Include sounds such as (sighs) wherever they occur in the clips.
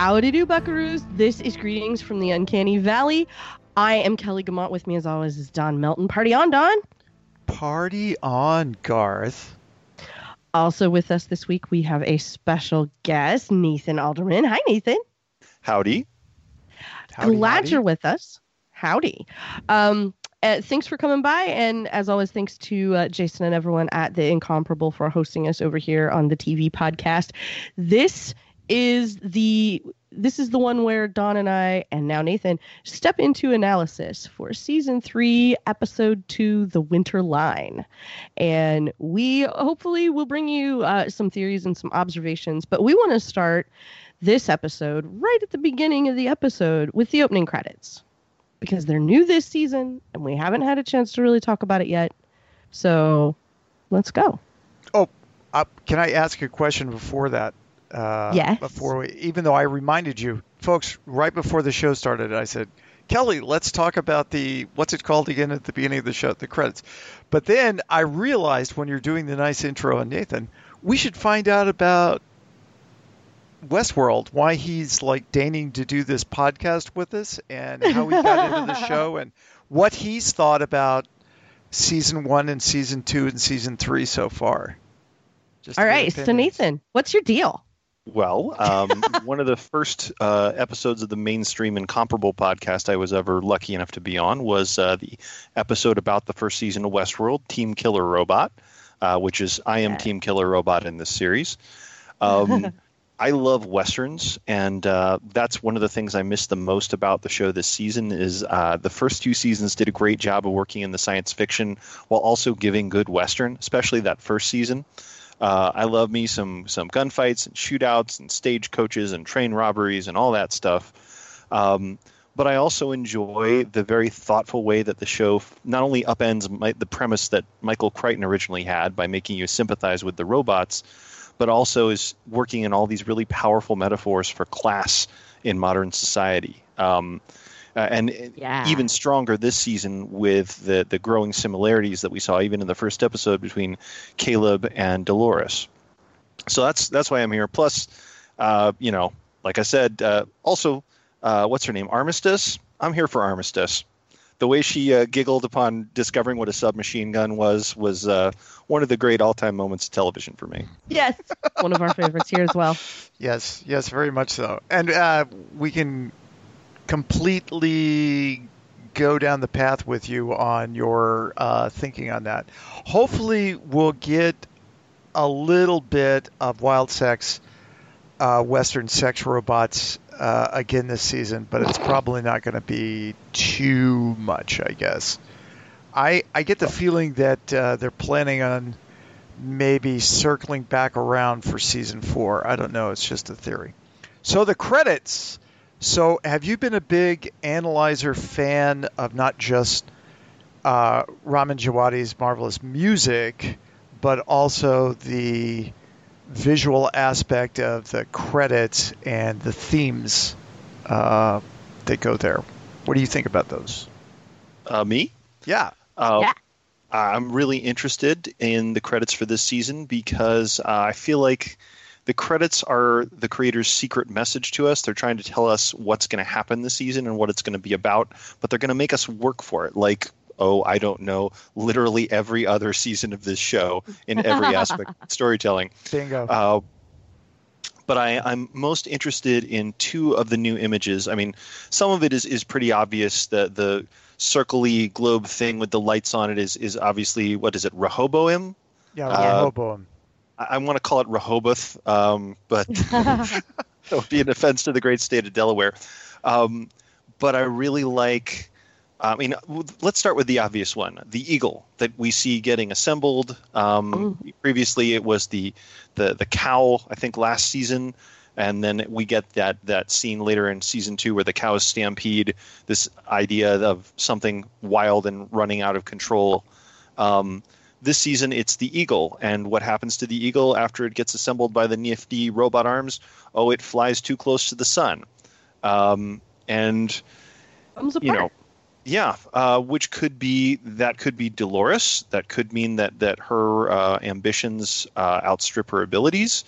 Howdy do, buckaroos. This is Greetings from the Uncanny Valley. I am Kelly Guimont. With me, as always, is Don Melton. Party on, Don. Party on, Garth. Also with us this week, we have a special guest, Nathan Alderman. Hi, Nathan. Howdy. Howdy, Glad howdy. you're with us. Howdy. Um, uh, thanks for coming by, and as always, thanks to uh, Jason and everyone at the Incomparable for hosting us over here on the TV podcast. This is the this is the one where Don and I and now Nathan step into analysis for season three, episode two, The Winter Line, and we hopefully will bring you uh, some theories and some observations. But we want to start this episode right at the beginning of the episode with the opening credits because they're new this season and we haven't had a chance to really talk about it yet. So let's go. Uh, can I ask a question before that? Uh, Yes. Before we, even though I reminded you, folks, right before the show started, I said, Kelly, let's talk about the what's it called again at the beginning of the show, the credits. But then I realized when you're doing the nice intro on Nathan, we should find out about Westworld, why he's like deigning to do this podcast with us, and how he got into the show, (laughs) and what he's thought about season one and season two and season three so far. Just All to. So. Nathan, what's your deal? Well, um, (laughs) one of the first uh, episodes of the mainstream incomparable podcast I was ever lucky enough to be on was uh, the episode about the first season of Westworld, Team Killer Robot, uh, which is I am Yeah. Team Killer Robot in this series. Um, (laughs) I love westerns, and uh, that's one of the things I miss the most about the show this season. Is uh, the first two seasons did a great job of working in the science fiction while also giving good western, especially that first season. Uh, I love me some some gunfights and shootouts and stagecoaches and train robberies and all that stuff. Um, but I also enjoy the very thoughtful way that the show not only upends my, the premise that Michael Crichton originally had by making you sympathize with the robots, but also is working in all these really powerful metaphors for class in modern society. Um, uh, and Yeah. even stronger this season with the the growing similarities that we saw even in the first episode between Caleb and Dolores. So that's that's why I'm here. Plus, uh, you know, like I said, uh, also, uh, what's her name? Armistice. I'm here for Armistice. The way she uh, giggled upon discovering what a submachine gun was was uh, one of the great all-time moments of television for me. Yes. (laughs) One of our favorites here as well. Yes, yes, very much so. And uh, we can completely go down the path with you on your uh, thinking on that. Hopefully, we'll get a little bit of wild sex, uh, Western sex robots uh, again this season, but it's probably not going to be too much, I guess. I I get the feeling that uh, they're planning on maybe circling back around for season four. I don't know. It's just a theory. So the credits. So have you been a big analyzer fan of not just uh, Ramin Djawadi's marvelous music, but also the visual aspect of the credits and the themes uh, that go there? What do you think about those? Uh, me? Yeah. Uh, Yeah. I'm really interested in the credits for this season because uh, I feel like the credits are the creator's secret message to us. They're trying to tell us what's going to happen this season and what it's going to be about, but they're going to make us work for it. Like, oh, I don't know, literally every other season of this show in every (laughs) aspect of storytelling. Bingo. Uh, but I, I'm most interested in two of the new images. I mean, some of it is, is pretty obvious. The the circly globe thing with the lights on it is is obviously what is it Rehoboam? yeah, uh, Rehoboam. I, I want to call it Rehoboth, um, but (laughs) (laughs) that would be an offense to the great state of Delaware. Um, but I really like. I mean, let's start with the obvious one: the eagle that we see getting assembled. Um, previously, it was the the the cow. I think last season, and then we get that that scene later in season two where the cows stampede. This idea of something wild and running out of control. Um, this season, it's the eagle, and what happens to the eagle after it gets assembled by the nifty robot arms? Oh, it flies too close to the sun, um, and you know yeah uh, which could be that could be dolores that could mean that that her uh, ambitions uh, outstrip her abilities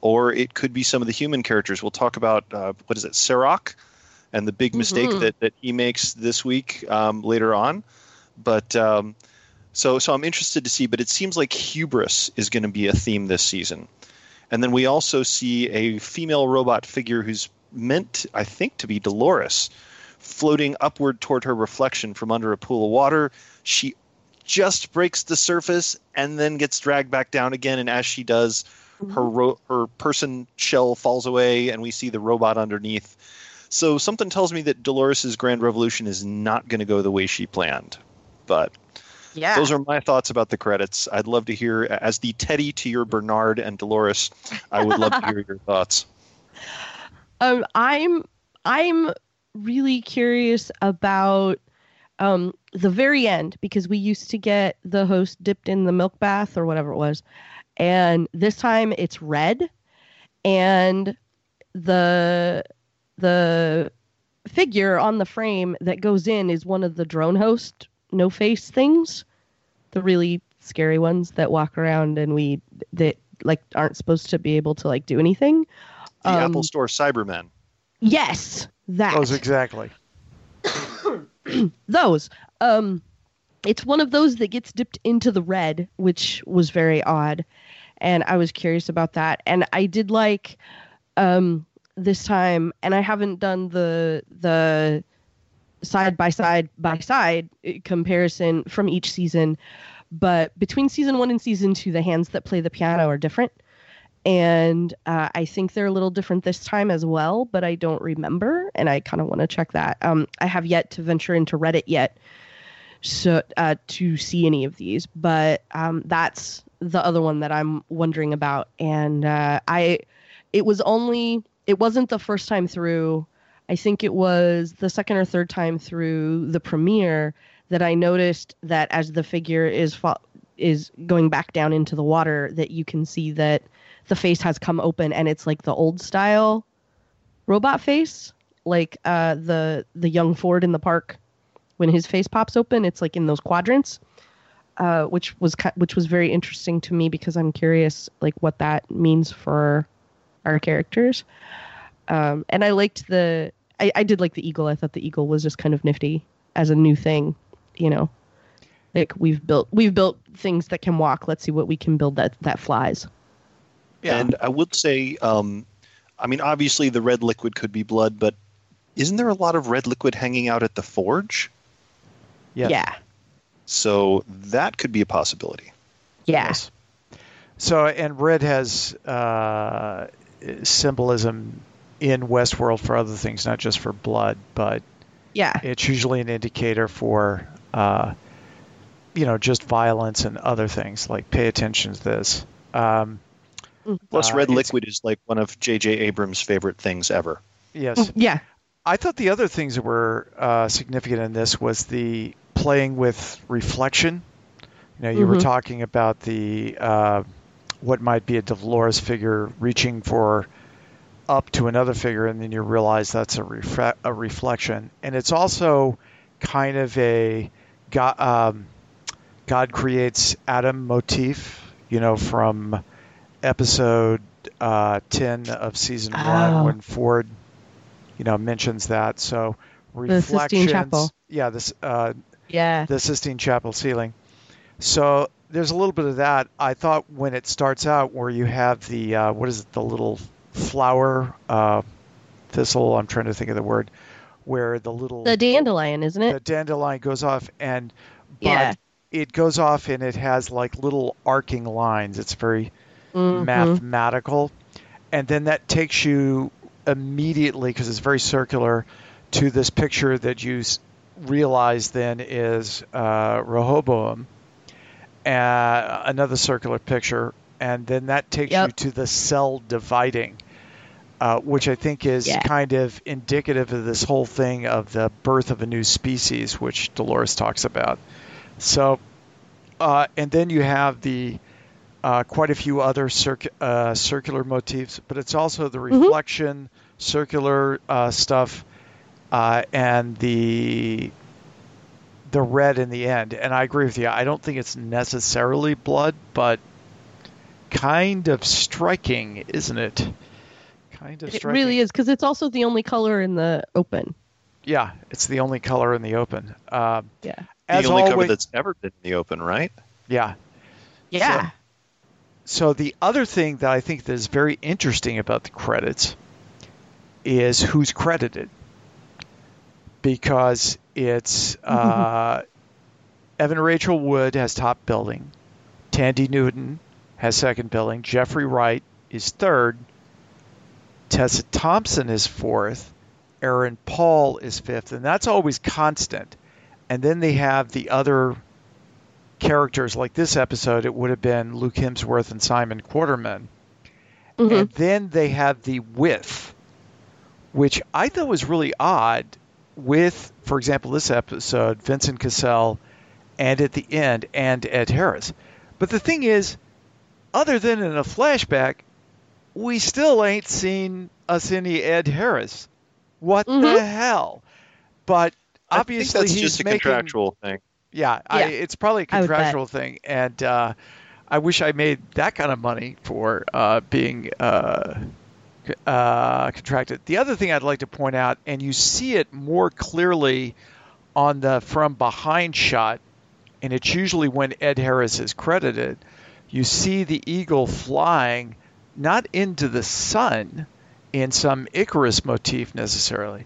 or it could be some of the human characters. We'll talk about uh, what is it, Serac, and the big mistake Mhm. that, that he makes this week um, later on. But um, so so I'm interested to see. But it seems like hubris is going to be a theme this season. And then we also see a female robot figure who's meant, I think, to be Dolores, floating upward toward her reflection from under a pool of water. She just breaks the surface and then gets dragged back down again. And as she does, mm-hmm. her ro- her person shell falls away, and we see the robot underneath. So something tells me that Dolores' grand revolution is not going to go the way she planned. But Yeah. those are my thoughts about the credits. I'd love to hear, as the Teddy to your Bernard and Dolores, I would love to hear your (laughs) thoughts. um, I'm I'm really curious about um, the very end because we used to get the host dipped in the milk bath or whatever it was, and this time it's red, and the the figure on the frame that goes in is one of the drone host no face things, the really scary ones that walk around and we that like aren't supposed to be able to like do anything. The Um, Apple Store Cybermen. Yes, that Those exactly. (clears throat) those. Um, it's one of those that gets dipped into the red, which was very odd, and I was curious about that. And I did like um, this time, and I haven't done the the side by side by side comparison from each season, but between season one and season two, the hands that play the piano are different. And uh, I think they're a little different this time as well, but I don't remember, and I kind of want to check that. Um, I have yet to venture into Reddit yet, so uh, to see any of these, but um, that's the other one that I'm wondering about. And uh, I, it was only, it wasn't the first time through. I think it was the second or third time through the premiere that I noticed that as the figure is is going back down into the water, that you can see that the face has come open and it's like the old style robot face, like uh, the the young Ford in the park when his face pops open. It's like in those quadrants, uh, which was which was very interesting to me because I'm curious like what that means for our characters. Um, and I liked the I, I did like the eagle. I thought the eagle was just kind of nifty as a new thing, you know. Like we've built we've built things that can walk. Let's see what we can build that that flies. Yeah. And I would say, um, I mean, obviously the red liquid could be blood, but isn't there a lot of red liquid hanging out at the forge? Yes. Yeah. So that could be a possibility. Yeah. Yes. So, and red has uh, symbolism in Westworld for other things, not just for blood, but Yeah. it's usually an indicator for, uh, you know, just violence and other things. Like, pay attention to this. Um, Plus, Uh, red it's- liquid is like one of J.J. Abrams' favorite things ever. yes. Yeah. I thought the other things that were uh, significant in this was the playing with reflection. You know, you were Mhm. talking about the uh, what might be a Dolores figure reaching for up to another figure, and then you realize that's a, refre- a reflection. And it's also kind of a God, um, God creates Adam motif. You know, from episode uh, ten of season Oh. one when Ford, you know, mentions that. So The Sistine reflections. Chapel. Yeah, this uh, Yeah. the Sistine Chapel ceiling. So there's a little bit of that. I thought when it starts out where you have the uh, what is it, the little flower uh, thistle. I'm trying to think of the word. Where the little The dandelion, isn't it? the dandelion goes off and but Yeah. it goes off and it has like little arcing lines. It's very Mhm. mathematical, and then that takes you immediately because it's very circular to this picture that you s- realize then is uh, Rehoboam, uh, another circular picture, and then that takes Yep. you to the cell dividing. Uh, which I think is Yeah. kind of indicative of this whole thing of the birth of a new species, which Dolores talks about. So, uh, and then you have the uh, quite a few other circ- uh, circular motifs, but it's also the reflection, circular uh, stuff, uh, and the the red in the end. And I agree with you. I don't think it's necessarily blood, but kind of striking, isn't it? Kind of It striking. really is because it's also the only color in the open. Yeah, it's the only color in the open. Um, Yeah. as the only always, cover that's ever been in the open, right? yeah. Yeah. So the other thing that I think that is very interesting about the credits is who's credited, because it's uh, Evan Rachel Wood has top billing, Thandie Newton has second billing, Jeffrey Wright is third, Tessa Thompson is fourth, Aaron Paul is fifth, and that's always constant. And then they have the other characters like this episode, it would have been Luke Hemsworth and Simon Quarterman. Mhm. And then they have the with, which I thought was really odd. With, for example, this episode, Vincent Cassel, and at the end, and Ed Harris. But the thing is, other than in a flashback, we still ain't seen us any Ed Harris. What the Mhm. hell? But I obviously, think that's he's just a making, contractual thing. yeah, I, it's probably a contractual thing, and uh, I wish I made that kind of money for uh, being uh, uh, contracted. The other thing I'd like to point out, and you see it more clearly on the from behind shot, and it's usually when Ed Harris is credited. You see the eagle flying not into the sun in some Icarus motif necessarily,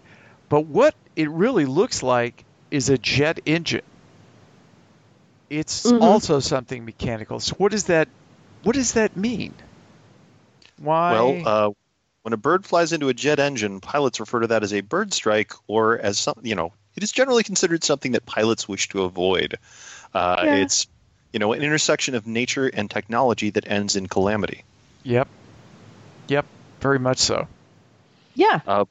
but what it really looks like is a jet engine. It's Mhm. also something mechanical. So what does that what does that mean? Why? Well, uh, when a bird flies into a jet engine, pilots refer to that as a bird strike, or as some, you know, it is generally considered something that pilots wish to avoid. Uh, Yeah. It's, you know, an intersection of nature and technology that ends in calamity. yep, yep, very much so. Yeah. Uh,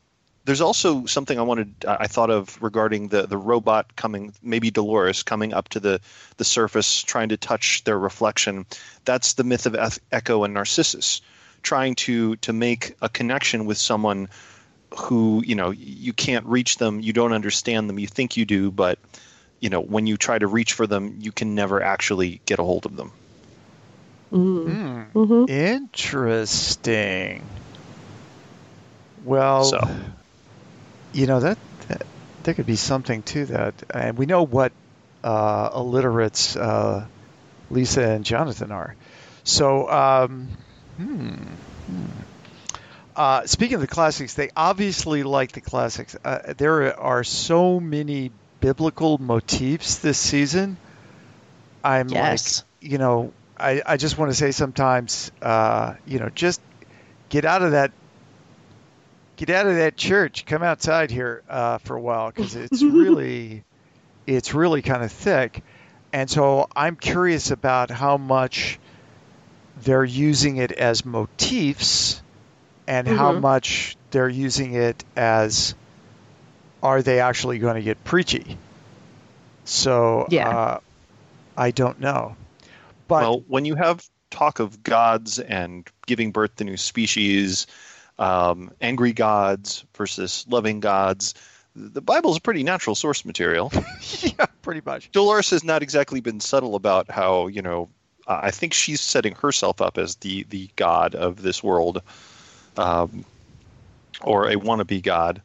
there's also something I wanted, uh, I thought of regarding the the robot coming, maybe Dolores coming up to the the surface, trying to touch their reflection. That's the myth of Eth- Echo and Narcissus, trying to to make a connection with someone who you know you can't reach them, you don't understand them, you think you do, but you know when you try to reach for them, you can never actually get a hold of them. Mm. Hmm. hmm Interesting. Well, So. you know that, that there could be something to that, and we know what uh, illiterates uh, Lisa and Jonathan are. So, um, hmm. hmm. Uh, speaking of the classics, they obviously like the classics. Uh, there are so many biblical motifs this season. I'm Yes. like, you know, I, I just want to say sometimes, uh, you know, just get out of that, get out of that church, come outside here uh, for a while because (laughs) it's really, it's really kind of thick, and so I'm curious about how much they're using it as motifs, and how Mhm. much they're using it as, are they actually going to get preachy? So Yeah. uh, I don't know. But well, when you have talk of gods and giving birth to new species, um, angry gods versus loving gods, the Bible is a pretty natural source material. (laughs) yeah, pretty much. Dolores has not exactly been subtle about how you know. Uh, I think she's setting herself up as the the god of this world, um, or a wannabe god.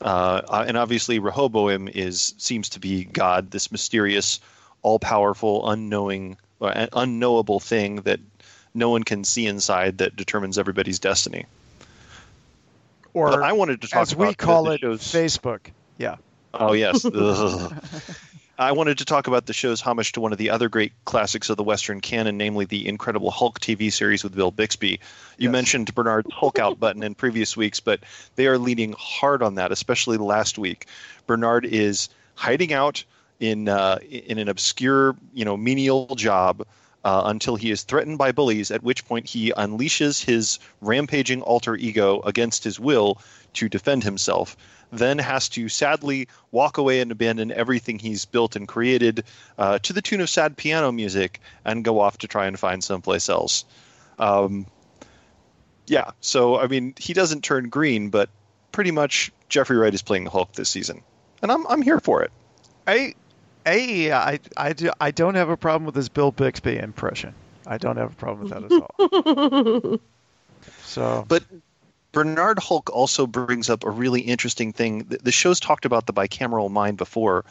Uh, uh, and obviously, Rehoboam is seems to be God, this mysterious, all-powerful, unknowing, uh, unknowable thing that no one can see inside that determines everybody's destiny. Or But I wanted to talk as about we the- call the it, show's- Facebook. Yeah. Oh yes. (laughs) I wanted to talk about the show's homage to one of the other great classics of the Western canon, namely the Incredible Hulk TV series with Bill Bixby. You Yes. mentioned Bernard's Hulk out (laughs) button in previous weeks, but they are leaning hard on that, especially last week. Bernard is hiding out in uh, in an obscure, you know, menial job uh, until he is threatened by bullies. At which point he unleashes his rampaging alter ego against his will to defend himself. Then has to sadly walk away and abandon everything he's built and created uh, to the tune of sad piano music and go off to try and find someplace else. Um, yeah, so I mean, he doesn't turn green, but pretty much Jeffrey Wright is playing the Hulk this season, and I'm I'm here for it. I, I, I, I, do, I don't have a problem with this Bill Bixby impression. I don't have a problem with that at all. (laughs) So, But Bernard Hulk also brings up a really interesting thing. The, the show's talked about the bicameral mind before,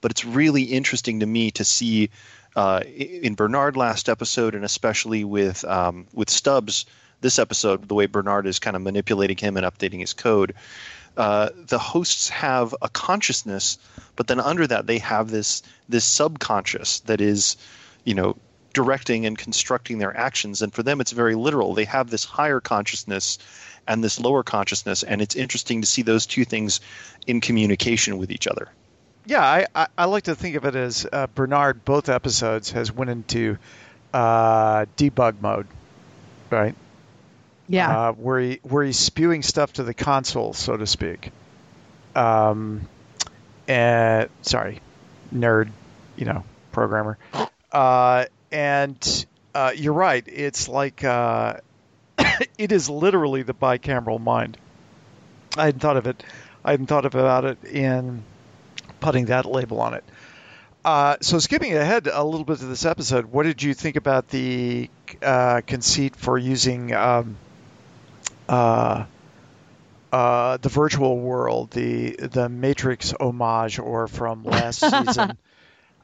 but it's really interesting to me to see uh, in Bernard last episode, and especially with um, with Stubbs this episode, the way Bernard is kind of manipulating him and updating his code. Uh, the hosts have a consciousness, but then under that they have this this subconscious that is, you know, directing and constructing their actions. And for them, it's very literal. They have this higher consciousness and this lower consciousness, and it's interesting to see those two things in communication with each other. yeah, I, I, I like to think of it as uh, Bernard, both episodes, has went into uh, debug mode, right? Yeah. uh, where he where he's spewing stuff to the console, so to speak. Um, and sorry, nerd, you know, programmer. Uh, and uh, you're right. It's like uh, (coughs) it is literally the bicameral mind. I hadn't thought of it. I hadn't thought about it in putting that label on it. Uh, so skipping ahead a little bit to this episode, what did you think about the uh, conceit for using um, uh, uh, the virtual world, the the Matrix homage, or from last (laughs) season,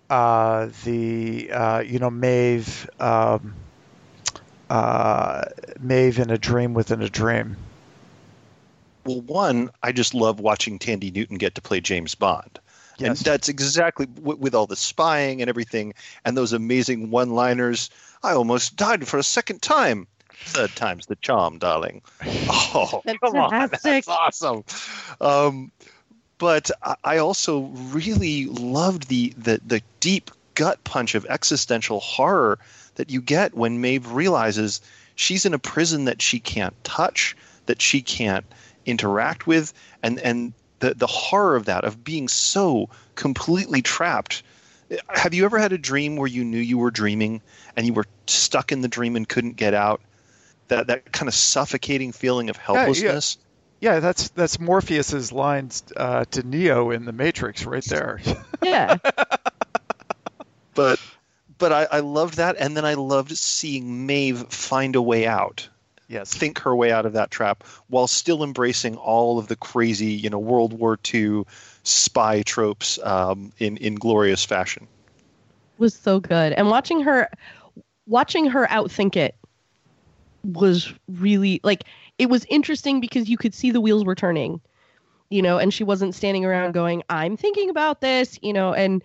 uh, the uh, you know Maeve, um, uh, Maeve in a dream within a dream. Well, one, I just love watching Thandie Newton get to play James Bond. And that's exactly w- with all the spying and everything, and those amazing one-liners. I almost died for a second time. Third time's the charm, darling. (laughs) Oh, come on, Fantastic. that's awesome. Um, but I- I also really loved the, the the deep gut punch of existential horror that you get when Maeve realizes she's in a prison that she can't touch, that she can't interact with, and and the the horror of that of being so completely trapped. Have you ever had a dream where you knew you were dreaming and you were stuck in the dream and couldn't get out? That that kind of suffocating feeling of yeah. helplessness. Yeah, that's that's Morpheus's lines uh, to Neo in the Matrix right there. yeah. (laughs) But but I, I loved that, and then I loved seeing Maeve find a way out. yes. think her way out of that trap while still embracing all of the crazy, you know, World War II spy tropes um, in in glorious fashion. was so good. And watching her watching her outthink it was really like it was interesting because you could see the wheels were turning. You know, and she wasn't standing around going, "I'm thinking about this," you know, and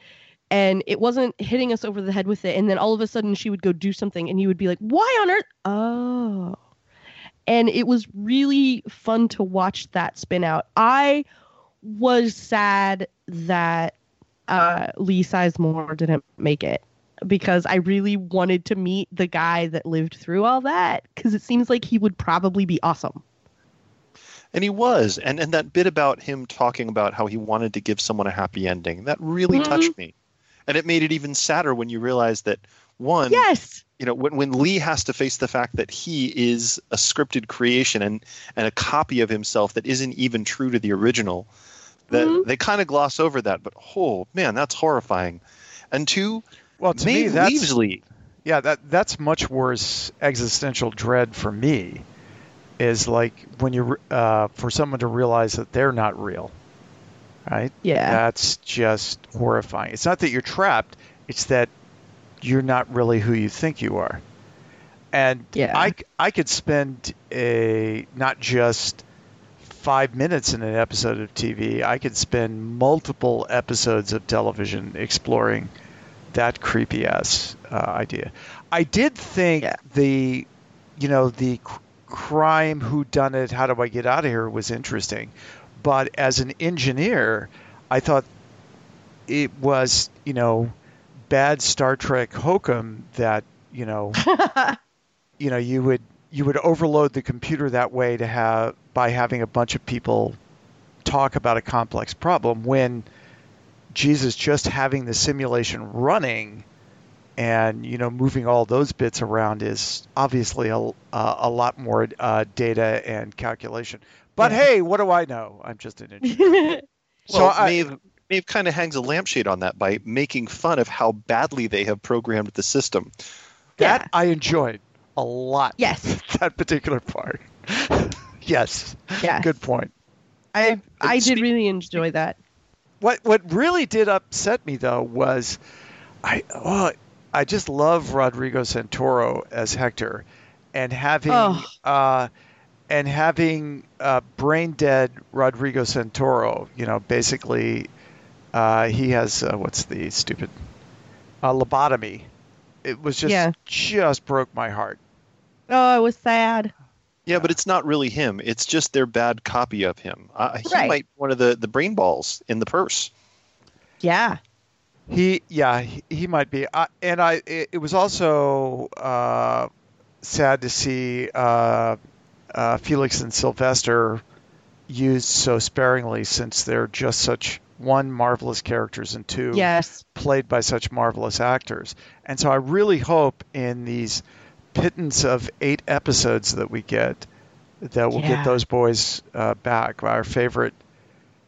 and it wasn't hitting us over the head with it and then all of a sudden she would go do something and you would be like, "Why on earth?" Oh. And it was really fun to watch that spin out. I was sad that uh, Lee Sizemore didn't make it because I really wanted to meet the guy that lived through all that because it seems like he would probably be awesome. And he was, and and that bit about him talking about how he wanted to give someone a happy ending that really Mhm. touched me, and it made it even sadder when you realize that one, Yes. you know, when when Lee has to face the fact that he is a scripted creation and and a copy of himself that isn't even true to the original, that Mhm. they kind of gloss over that. But oh man, that's horrifying. And two, Well, to me, that's leaves Lee. yeah, that that's much worse existential dread for me. Is like when you uh, for someone to realize that they're not real, right? Yeah. That's just horrifying. It's not that you're trapped; it's that you're not really who you think you are. And Yeah. I I could spend a not just five minutes in an episode of TV. I could spend multiple episodes of television exploring that creepy ass uh, idea. I did think Yeah. the, you know, the cr- crime who done it, how do I get out of here was interesting, but as an engineer, I thought it was, you know, bad Star Trek hokum that you know (laughs) you know you would you would overload the computer that way to have by having a bunch of people talk about a complex problem when Jesus just having the simulation running and you know moving all those bits around is obviously a, a, a lot more uh, data and calculation. But Yeah. hey, what do I know? I'm just an engineer. (laughs) So Well, I- Maeve, Maeve kind of hangs a lampshade on that by making fun of how badly they have programmed the system. That Yeah. I enjoyed a lot. Yes. (laughs) that particular part. (laughs) yes. Yes. Good point. I I did really enjoy that. What what really did upset me though was I oh, I just love Rodrigo Santoro as Hector and having Oh. uh, and having uh, brain dead Rodrigo Santoro. You know, basically uh, he has uh, what's the stupid uh, lobotomy. It was just Yeah. just broke my heart. Oh, it was sad. Yeah, but it's not really him. It's just their bad copy of him. Uh, he Right. might be one of the, the brain balls in the purse. Yeah. He, yeah, he, he might be. I, and I, it, it was also uh, sad to see uh, uh, Felix and Sylvester used so sparingly, since they're just such one marvelous characters and two Yes. played by such marvelous actors. And so I really hope in these pittance of eight episodes that we get that we'll Yeah. get those boys uh, back. Our favorite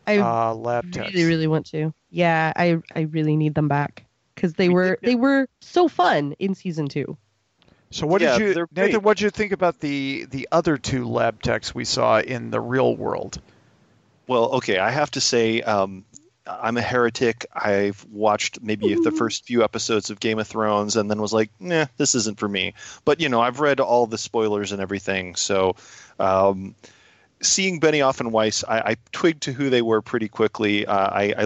I uh, lab techs. really, really want to. Yeah, I I really need them back because they We were they were so fun in season two. So what Yeah, did you, Nathan? What did you think about the the other two lab techs we saw in the real world? Well, okay, I have to say, um, I'm a heretic. I've watched maybe the first few episodes of Game of Thrones and then was like, nah, this isn't for me. But, you know, I've read all the spoilers and everything. So um, seeing Benioff and Weiss, I, I twigged to who they were pretty quickly. Uh, I, I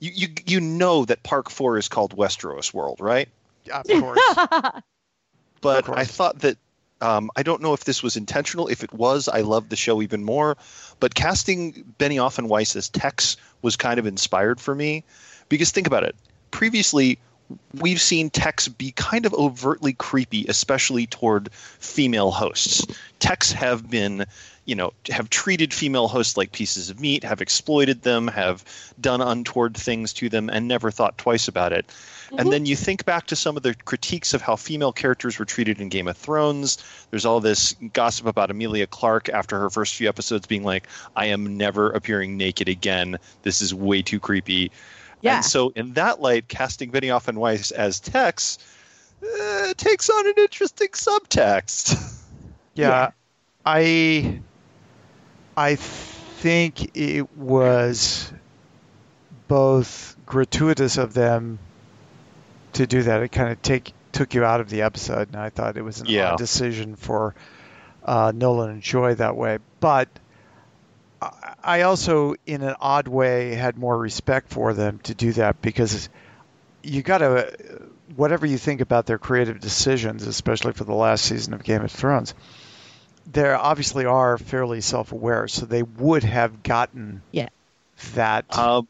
you, you, you know that Park 4 is called Westeros World, right? Yeah, Of course. (laughs) but course. I thought that um, I don't know if this was intentional. If it was, I loved the show even more. But casting Benioff and Weiss as techs was kind of inspired for me because think about it. Previously, we've seen techs be kind of overtly creepy, especially toward female hosts. techs have been, you know, have treated female hosts like pieces of meat, have exploited them, have done untoward things to them, and never thought twice about it. And then you think back to some of the critiques of how female characters were treated in Game of Thrones. There's all this gossip about Emilia Clarke after her first few episodes being like, I am never appearing naked again. This is way too creepy. Yeah. And so, in that light, casting Benioff and Weiss as techs uh, takes on an interesting subtext. (laughs) Yeah, Yeah. I I think it was both gratuitous of them to do that. It kind of take took you out of the episode, and I thought it was an Yeah. odd decision for uh, Nolan and Joy that way. But I- I also, in an odd way, had more respect for them to do that because you got to, whatever you think about their creative decisions, especially for the last season of Game of Thrones, they obviously are fairly self-aware, so they would have gotten Yeah. that. Um,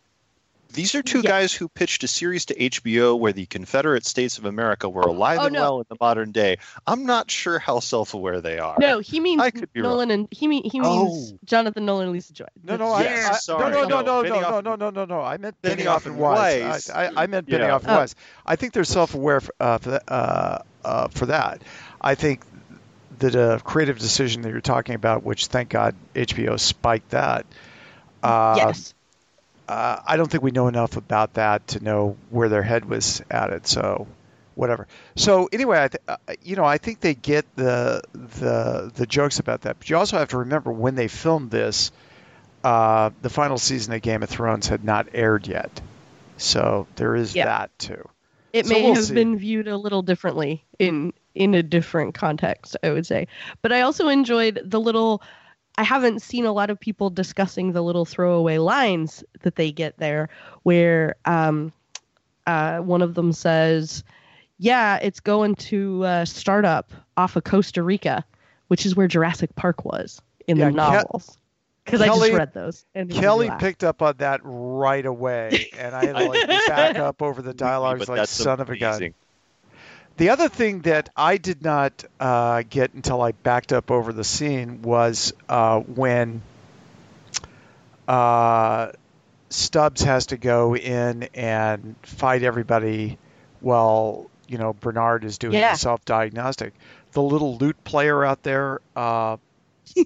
these are two Yeah. guys who pitched a series to HBO where the Confederate States of America were alive Oh, and no. well in the modern day. I'm not sure how self-aware they are. No, he means I could be wrong. Nolan and he mean he means Oh. Jonathan Nolan and Lisa Joy. no, no, Yes, I, I, sorry. no, no, no, no, No, no, no, no, no, no, no. I meant Benioff Benioff and and Weiss. Weiss. I, I, I meant Yeah. Benioff and Oh. Weiss. I think they're self-aware for, uh, for, that, uh, uh, for that. I think that a creative decision that you're talking about, which thank God HBO spiked that. Uh, yes. uh, I don't think we know enough about that to know where their head was at it. So, whatever. So anyway, I th- uh, you know I think they get the the the jokes about that, but you also have to remember when they filmed this, uh, the final season of Game of Thrones had not aired yet. So there is Yeah. that too. It so may we'll have see. been viewed a little differently in in a different context, I would say. But I also enjoyed the little I haven't seen a lot of people discussing the little throwaway lines that they get there where um uh one of them says, "Yeah, it's going to uh, start up off of Costa Rica, which is where Jurassic Park was in Yeah, the Ke- novels." Because I just Kelly- read those. And it made me Kelly picked up on that right away, and I had to like (laughs) back up over the dialogue. I was like, that's son of a gun. Amazing. The other thing that I did not uh, get until I backed up over the scene was uh, when uh, Stubbs has to go in and fight everybody while you know Bernard is doing Yeah. the self-diagnostic. The little lute player out there uh,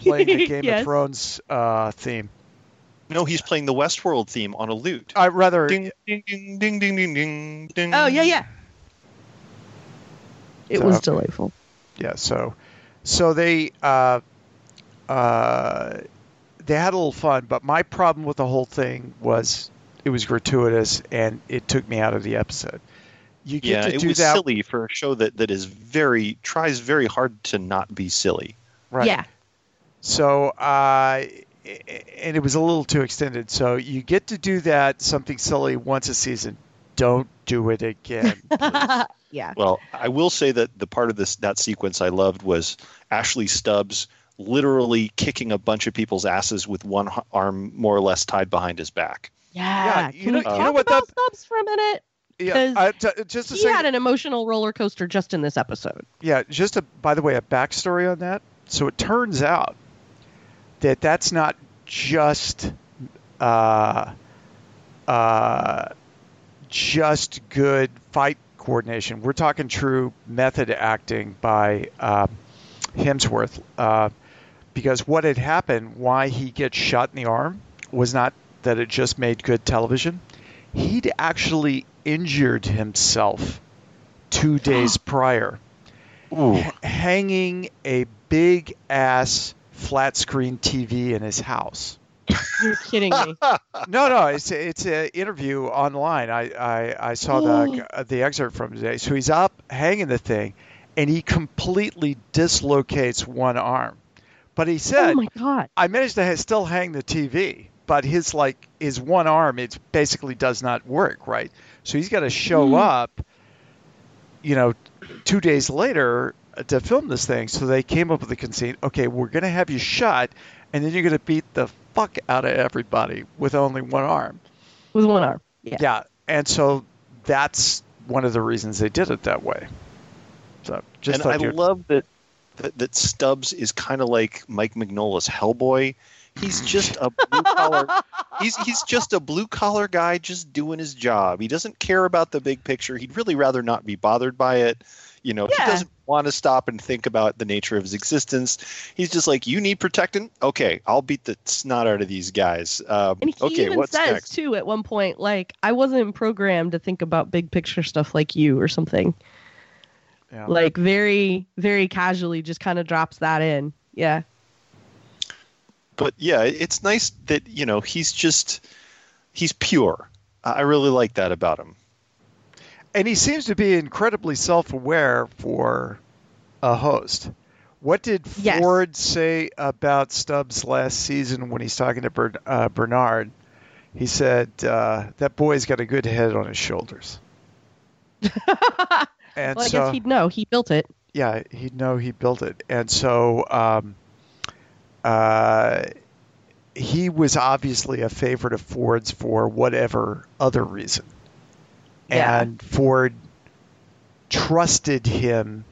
playing the (laughs) Game Yes. of Thrones uh, theme. No, he's playing the Westworld theme on a lute. I rather Ding ding ding ding ding ding ding ding. Oh yeah, yeah. It So- was delightful. yeah so so they uh uh they had a little fun but my problem with the whole thing was it was gratuitous and it took me out of the episode you get Yeah, to it do was that silly for a show that, that is very tries very hard to not be silly. right Yeah. so uh and it was a little too extended so you get to do that something silly once a season don't do it again (laughs) yeah. Well, I will say that the part of this that sequence I loved was Ashley Stubbs literally kicking a bunch of people's asses with one arm more or less tied behind his back. Yeah. you Can know- we you know what about that- Stubbs for a minute? Yeah, I, t- just a He second had an emotional roller coaster just in this episode. Yeah, just a by the way, a backstory on that. So it turns out that that's not just uh, uh, just good fight coordination. We're talking true method acting by uh, Hemsworth, uh, because what had happened, why he gets shot in the arm, was not that it just made good television. He'd actually injured himself two (gasps) days prior h- hanging a big ass flat screen TV in his house. You're kidding me. (laughs) No, no, it's it's an interview online. I I, I saw the the excerpt from today. So he's up hanging the thing, and he completely dislocates one arm. But he said, oh my god. "I managed to ha- still hang the TV, but his like his one arm, it basically does not work right. So he's got to show Mhm. up, you know, two days later uh, to film this thing. So they came up with the conceit. Okay, we're going to have you shot, and then you're going to beat the fuck out of everybody with only one arm. With one arm. Yeah. Yeah, and so that's one of the reasons they did it that way. So just and I you'd- love that, that that Stubbs is kind of like Mike Mignola's Hellboy. He's (laughs) just a blue collar. he's he's just a blue collar guy, just doing his job. He doesn't care about the big picture. He'd really rather not be bothered by it. You know, Yeah. he doesn't want to stop and think about the nature of his existence. He's just like, you need protecting. Okay, I'll beat the snot out of these guys. Um, And he okay, even what's says next? too at one point, like, I wasn't programmed to think about big picture stuff like you or something. yeah. Like very, very casually just kind of drops that in. Yeah. but yeah, it's nice that you know he's just he's pure. I I really like that about him. And he seems to be incredibly self-aware for a host. What did Yes. Ford say about Stubbs last season when he's talking to Bern, uh, Bernard? He said uh, that boy's got a good head on his shoulders, (laughs) and well, I so guess he'd know. He built it. yeah, he'd know he built it, and so um, uh, he was obviously a favorite of Ford's for whatever other reason, Yeah. and Ford trusted him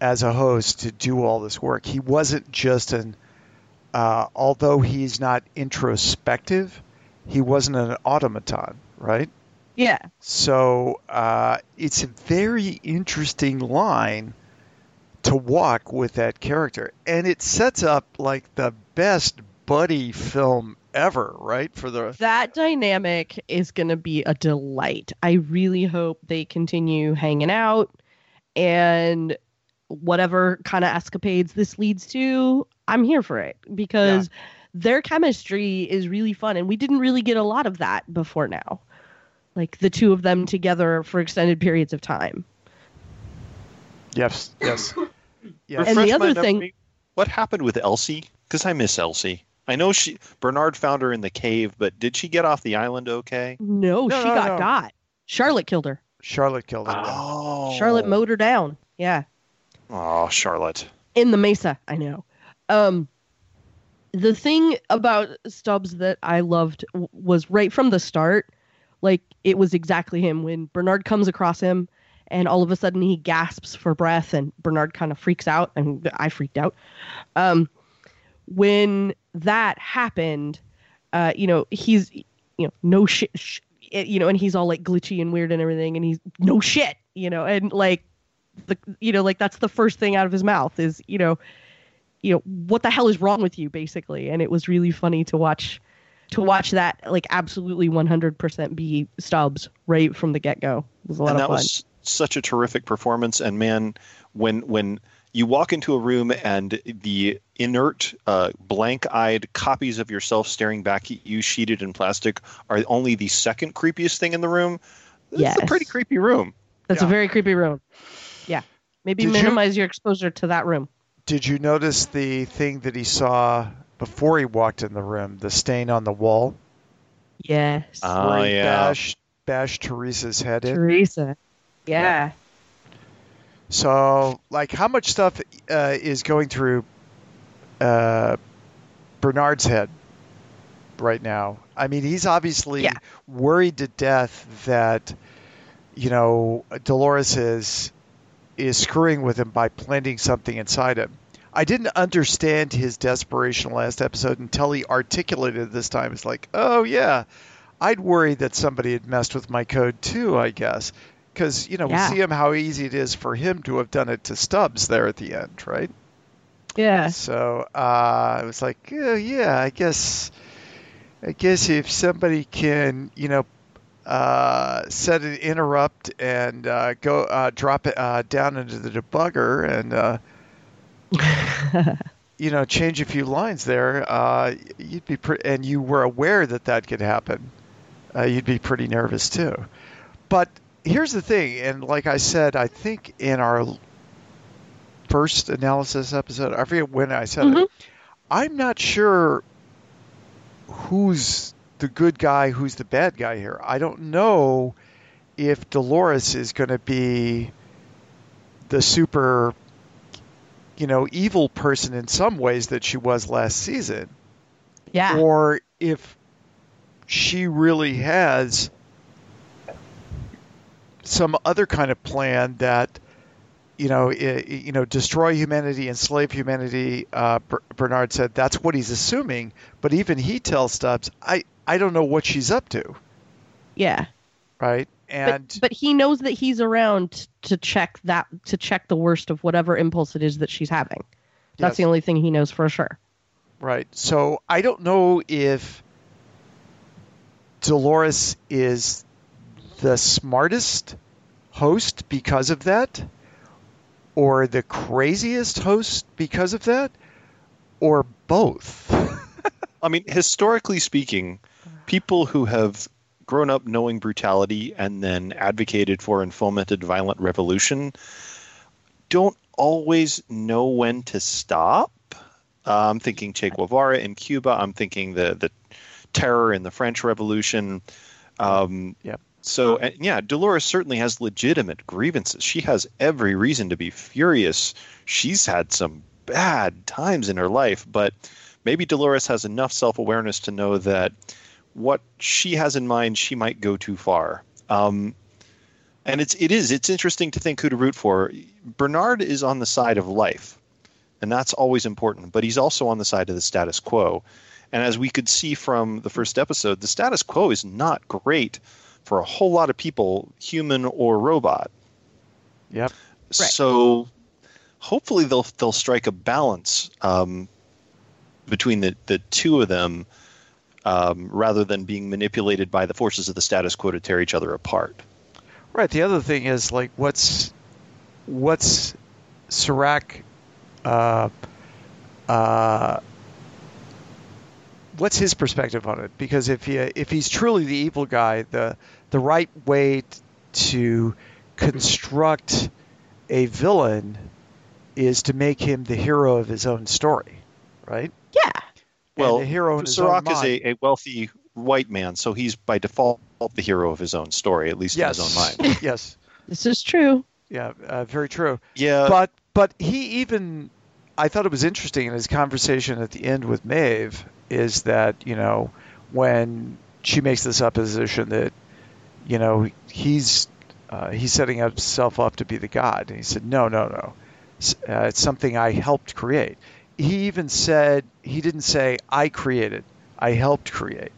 as a host to do all this work. He wasn't just an, uh, although he's not introspective, he wasn't an automaton, right? Yeah. So uh, it's a very interesting line to walk with that character, and it sets up like the best buddy film ever, right? For the That dynamic is going to be a delight. I really hope they continue hanging out and whatever kind of escapades this leads to, I'm here for it because their chemistry is really fun and we didn't really get a lot of that before now. Like the two of them together for extended periods of time. yes, yes, (laughs) yes. And the Refresh my other thing- memory, what happened with Elsie? Because I miss Elsie. I know she Bernard found her in the cave, but did she get off the island okay? No, No, she no, got no. got. Charlotte killed her. Charlotte killed her. Oh, Charlotte mowed her down. Yeah. Oh, Charlotte. in the mesa i know um the thing about stubbs that i loved was right from the start like it was exactly him when bernard comes across him and all of a sudden he gasps for breath and bernard kind of freaks out and i freaked out um when that happened uh you know he's you know no shit sh- you know and he's all like glitchy and weird and everything and he's no shit you know and like the you know like that's the first thing out of his mouth is you know you know what the hell is wrong with you basically? And it was really funny to watch to watch that like absolutely 100% be Stubbs right from the get-go. It was a lot And of that fun. was such a terrific performance. And man, when when you walk into a room and the inert, uh, blank-eyed copies of yourself staring back at you, sheeted in plastic, are only the second creepiest thing in the room. It's Yes. a pretty creepy room. That's a very creepy room. Yeah. Maybe Did you- minimize your exposure to that room. Did you notice the thing that he saw before he walked in the room? The stain on the wall Yes. Oh, where he yeah. bashed, bashed Teresa's head in. Teresa. Yeah. So, like, how much stuff uh, is going through uh, Bernard's head right now? I mean, he's obviously Yeah. worried to death that you know Dolores is is screwing with him by planting something inside him. I didn't understand his desperation last episode until he articulated it this time. It's like, oh yeah, I'd worry that somebody had messed with my code too. I guess because you know Yeah. we see him how easy it is for him to have done it to Stubbs there at the end, right? Yeah. So uh, I was like, oh, yeah, I guess, I guess if somebody can, you know, uh, set an interrupt and uh, go uh, drop it uh, down into the debugger and uh, (laughs) you know change a few lines there, uh, you'd be pre- and you were aware that that could happen, uh, you'd be pretty nervous too. But here's the thing, and like I said, I think in our first analysis episode, I forget when I said Mhm. it. I'm not sure who's the good guy, who's the bad guy here. I don't know if Dolores is going to be the super, you know, evil person in some ways that she was last season, yeah. or if she really has some other kind of plan that you know, i- you know, destroy humanity, enslave humanity. Uh, Ber- Bernard said that's what he's assuming, but even he tells Stubbs, "I, I don't know what she's up to." yeah. Right? And but, but he knows that he's around to check that to check the worst of whatever impulse it is that she's having. That's Yes. the only thing he knows for sure. Right. So I don't know if Dolores is the smartest host because of that, or the craziest host because of that, or both. (laughs) I mean, historically speaking, people who have grown up knowing brutality and then advocated for and fomented violent revolution don't always know when to stop. Uh, I'm thinking Che Guevara in Cuba. I'm thinking the the terror in the French Revolution. Um, Yep. So and yeah, Dolores certainly has legitimate grievances. She has every reason to be furious. She's had some bad times in her life, but maybe Dolores has enough self awareness to know that what she has in mind, she might go too far. Um, and it's it is it's interesting to think who to root for. Bernard is on the side of life, and that's always important. But he's also on the side of the status quo. And as we could see from the first episode, the status quo is not great for a whole lot of people, human or robot. Yep. So hopefully they'll they'll strike a balance um, between the, the two of them um, rather than being manipulated by the forces of the status quo to tear each other apart. Right. The other thing is like, what's what's Serac, uh, uh, what's his perspective on it? Because if he if he's truly the evil guy, the the right way to construct a villain is to make him the hero of his own story, right? Yeah. Well, and the hero in his own Serac is mind. a, a wealthy white man, so he's by default the hero of his own story, at least yes, in his own mind. (laughs) yes, This is true. yeah, uh, very true. Yeah, but but he even I thought it was interesting in his conversation at the end with Maeve is that you know when she makes this supposition that you know he's uh, he's setting himself up to be the god and he said no no no it's, uh, it's something I helped create. He even said he didn't say I created I helped create.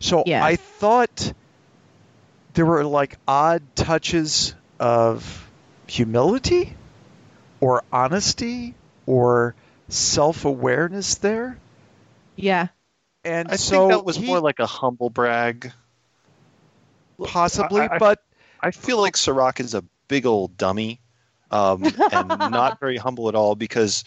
So Yeah. I thought there were like odd touches of humility or honesty or self-awareness there Yeah. and I so think that was he- more like a humble brag. Possibly I- I- but I feel like Serac is a big old dummy um, and not (laughs) very humble at all because,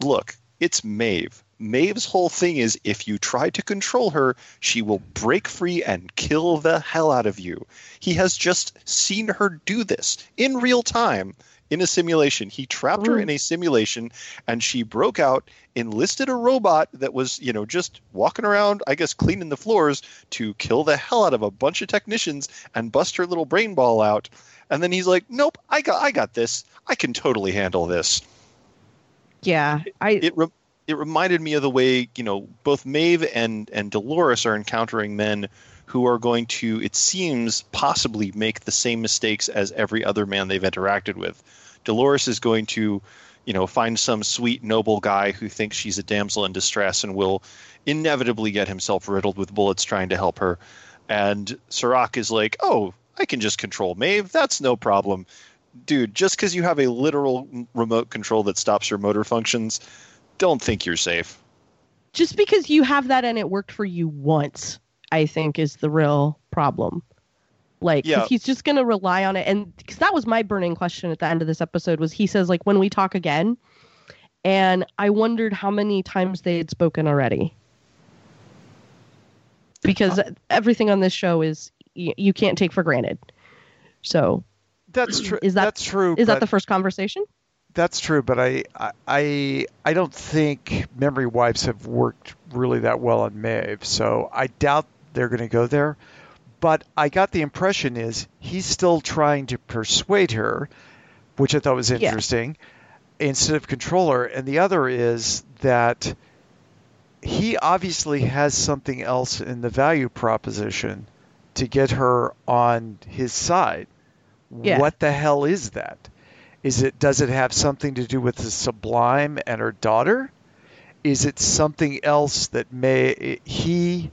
look, it's Maeve. Maeve's whole thing is if you try to control her, she will break free and kill the hell out of you. He has just seen her do this in real time in a simulation. He trapped her mm. in a simulation and she broke out, enlisted a robot that was, you know, just walking around, I guess, cleaning the floors to kill the hell out of a bunch of technicians and bust her little brain ball out. And then he's like, "Nope, I got I got this. I can totally handle this." Yeah, I It re- it reminded me of the way, you know, both Maeve and and Dolores are encountering men who are going to, it seems, possibly make the same mistakes as every other man they've interacted with. Dolores is going to, you know, find some sweet, noble guy who thinks she's a damsel in distress and will inevitably get himself riddled with bullets trying to help her. And Serac is like, oh, I can just control Maeve. That's no problem. Dude, just because you have a literal remote control that stops your motor functions, don't think you're safe. just because you have that and it worked for you once, I think is the real problem. Like Yeah. he's just going to rely on it. And because that was my burning question at the end of this episode was he says, like, when we talk again, and I wondered how many times they had spoken already. Because uh, everything on this show is y- you can't take for granted. So, That's true. Is that- that's true? is that the first conversation? That's true, but I, I I don't think memory wipes have worked really that well on Maeve, so I doubt they're going to go there. But I got the impression is he's still trying to persuade her, which I thought was Yeah. interesting, instead of control her. And the other is that he obviously has something else in the value proposition to get her on his side. Yeah. What the hell is that? Is it does it have something to do with the sublime and her daughter? Is it something else that may he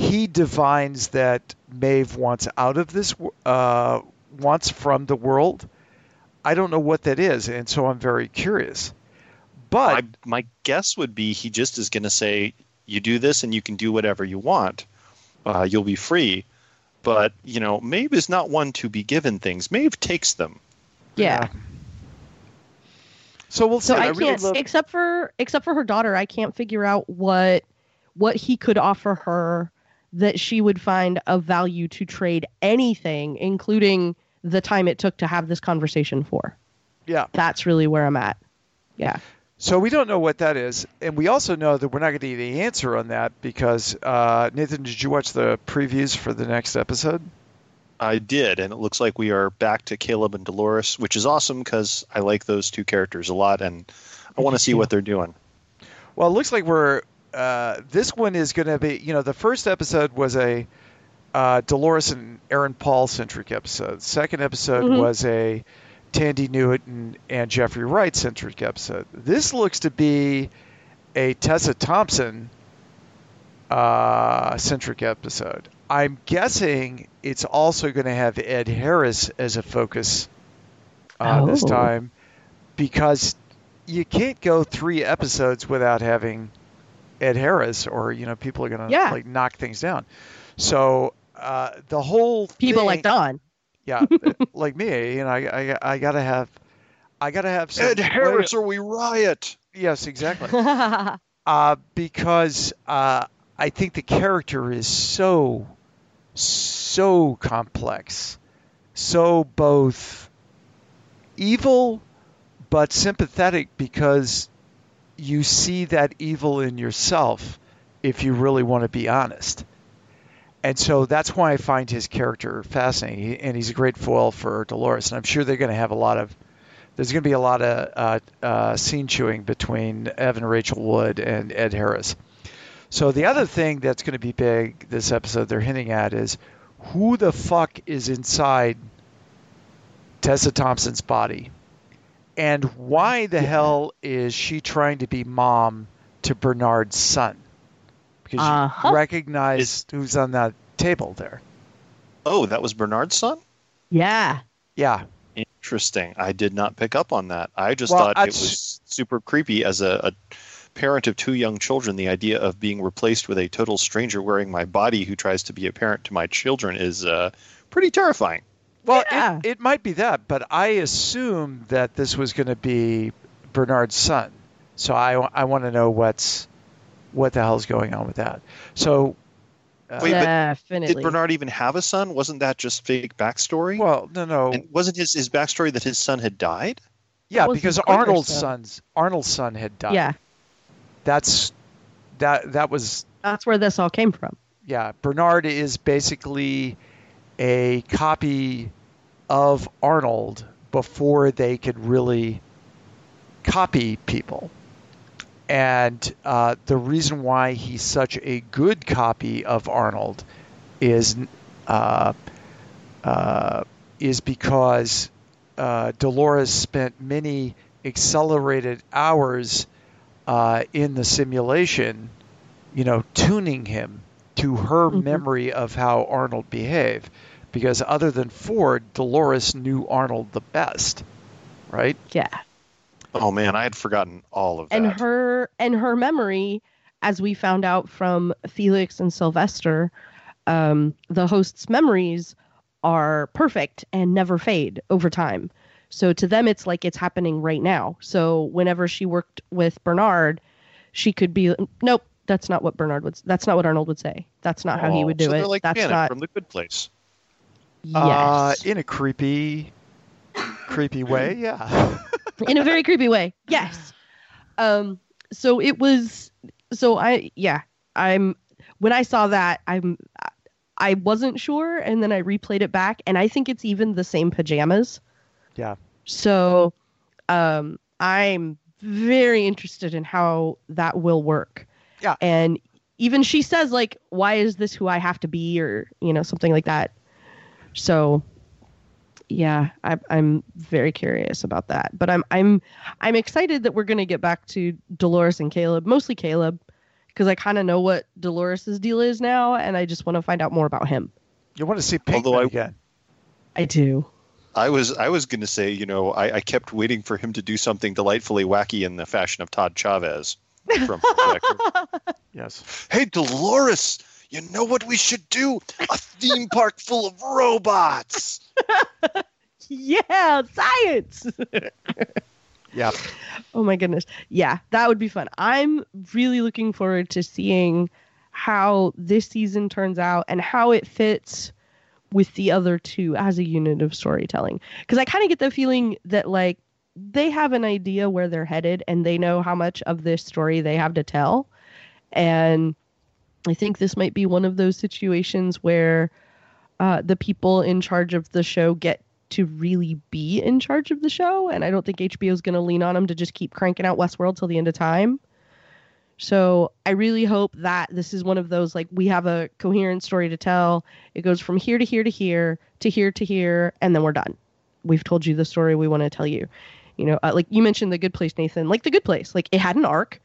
he divines that Maeve wants out of this uh, wants from the world? I don't know what that is, and so I'm very curious. But my, my guess would be he just is going to say, you do this and you can do whatever you want. Uh, you'll be free. But, you know, Maeve is not one to be given things. Maeve takes them. Yeah. So we'll see. So I, really can't, love- except for except for her daughter, I can't figure out what what he could offer her that she would find of value to trade anything, including the time it took to have this conversation for. yeah. That's really where I'm at. Yeah. So we don't know what that is, and we also know that we're not going to get the answer on that because uh, Nathan, did you watch the previews for the next episode? I did, and it looks like we are back to Caleb and Dolores, which is awesome because I like those two characters a lot, and I want to see what they're doing. Well, it looks like we're. Uh, this one is going to be. You know, the first episode was a uh, Dolores and Aaron Paul centric episode. Second episode Mhm. was a Thandie Newton and Jeffrey Wright centric episode. This looks to be a Tessa Thompson uh, centric episode. I'm guessing it's also going to have Ed Harris as a focus uh, this Oh. time because you can't go three episodes without having Ed Harris, or you know people are going to Yeah. like knock things down. So uh, the whole People thing- like Don. yeah, (laughs) like me, you know, I, I, I gotta have, I gotta have some Ed Harris, or we riot. Yes, exactly. (laughs) uh, because uh, I think the character is so, so complex, so both evil but sympathetic because you see that evil in yourself if you really want to be honest. And so that's why I find his character fascinating, and he's a great foil for Dolores. And I'm sure they're going to have a lot of there's going to be a lot of uh, uh, scene chewing between Evan Rachel Wood and Ed Harris. So the other thing that's going to be big this episode they're hinting at is who the fuck is inside Tessa Thompson's body, and why the hell is she trying to be mom to Bernard's son? Because Uh-huh. you recognize who's on that table there. Oh, that was Bernard's son? yeah. Yeah, Interesting. I did not pick up on that. I just Well, thought it was super creepy as a, a parent of two young children. The idea of being replaced with a total stranger wearing my body who tries to be a parent to my children is uh, pretty terrifying. Well, Yeah. it, it might be that, but I assumed that this was going to be Bernard's son. So I, I want to know what's what the hell's going on with that. So, uh, Wait, but Definitely. Did Bernard even have a son? Wasn't that just fake backstory? well, no, no, and wasn't his, his backstory that his son had died? yeah, because Arnold's son. son's Arnold's son had died. yeah, that's that that was that's where this all came from. yeah. Bernard is basically a copy of Arnold before they could really copy people. And uh, the reason why he's such a good copy of Arnold is uh, uh, is because uh, Dolores spent many accelerated hours uh, in the simulation, you know, tuning him to her Mhm. memory of how Arnold behaved. Because other than Ford, Dolores knew Arnold the best, right? Yeah. Oh man, I had forgotten all of that. and her and her memory as we found out from felix and sylvester um, the host's memories are perfect and never fade over time so to them it's like it's happening right now so whenever she worked with bernard she could be nope that's not what bernard would that's not what arnold would say that's not how he Oh, would do so it like that's Janet not from the Good Place. Yes Uh, in a creepy, creepy (laughs) way, yeah. in a very creepy way. (laughs) Yes. Um. So it was. So I yeah. I'm when I saw that I'm I wasn't sure, and then I replayed it back, and I think it's even the same pajamas. Yeah. So, um, I'm very interested in how that will work. Yeah. And even she says like, "Why is this who I have to be?" or you know something like that. So yeah, I, I'm very curious about that. But I'm I'm I'm excited that we're going to get back to Dolores and Caleb, mostly Caleb, because I kind of know what Dolores's deal is now, and I just want to find out more about him. You want to see Pinkman Although I- again? I do. I was I was going to say, you know, I, I kept waiting for him to do something delightfully wacky in the fashion of Todd Chavez from (laughs) Yes. Hey, Dolores, you know what we should do? A theme park full of robots. (laughs) yeah, science. (laughs) Yeah. oh my goodness. Yeah, that would be fun. I'm really looking forward to seeing how this season turns out and how it fits with the other two as a unit of storytelling. Because I kind of get the feeling that like they have an idea where they're headed and they know how much of this story they have to tell. And I think this might be one of those situations where uh, the people in charge of the show get to really be in charge of the show. And I don't think HBO is going to lean on them to just keep cranking out Westworld till the end of time. So I really hope that this is one of those like we have a coherent story to tell. It goes from here to here to here to here to here, and then we're done. We've told you the story we want to tell you. You know, uh, like you mentioned the Good Place, Nathan. Like the Good Place, like it had an arc.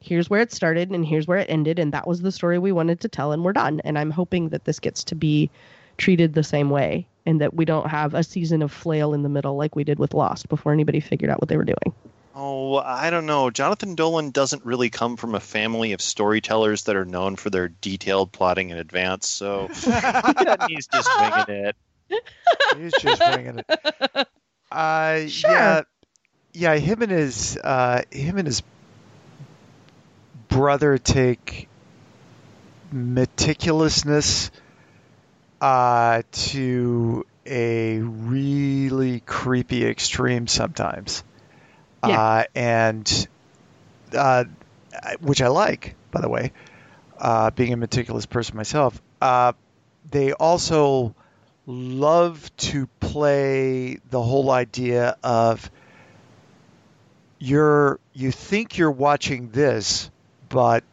Here's where it started, and here's where it ended, and that was the story we wanted to tell, and we're done. And I'm hoping that this gets to be treated the same way, and that we don't have a season of flail in the middle like we did with Lost before anybody figured out what they were doing. Oh, I don't know. Jonathan Nolan doesn't really come from a family of storytellers that are known for their detailed plotting in advance, so (laughs) he's just winging it. He's just winging it. (laughs) Uh, Sure. Yeah, yeah. Him and his uh, him and his brother take meticulousness uh, to a really creepy extreme sometimes. Yeah. Uh, and uh, which I like, by the way, uh, being a meticulous person myself. Uh, they also love to play the whole idea of you're you think you're watching this, but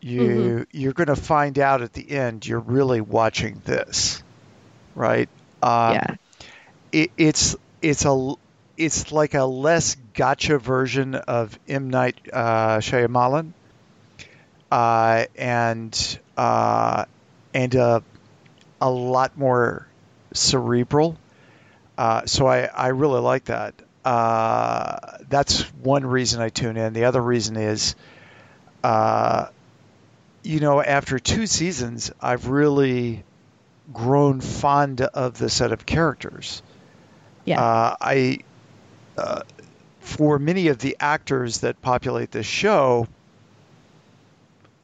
you you're going to find out at the end you're really watching this, right? Um, yeah. it, it's it's a it's like a less gotcha version of M Night uh, Shyamalan, uh, and uh, and a a lot more cerebral. Uh, so I I really like that. Uh, that's one reason I tune in. The other reason is, uh, you know, after two seasons, I've really grown fond of the set of characters. Yeah. Uh, I, uh, for many of the actors that populate this show,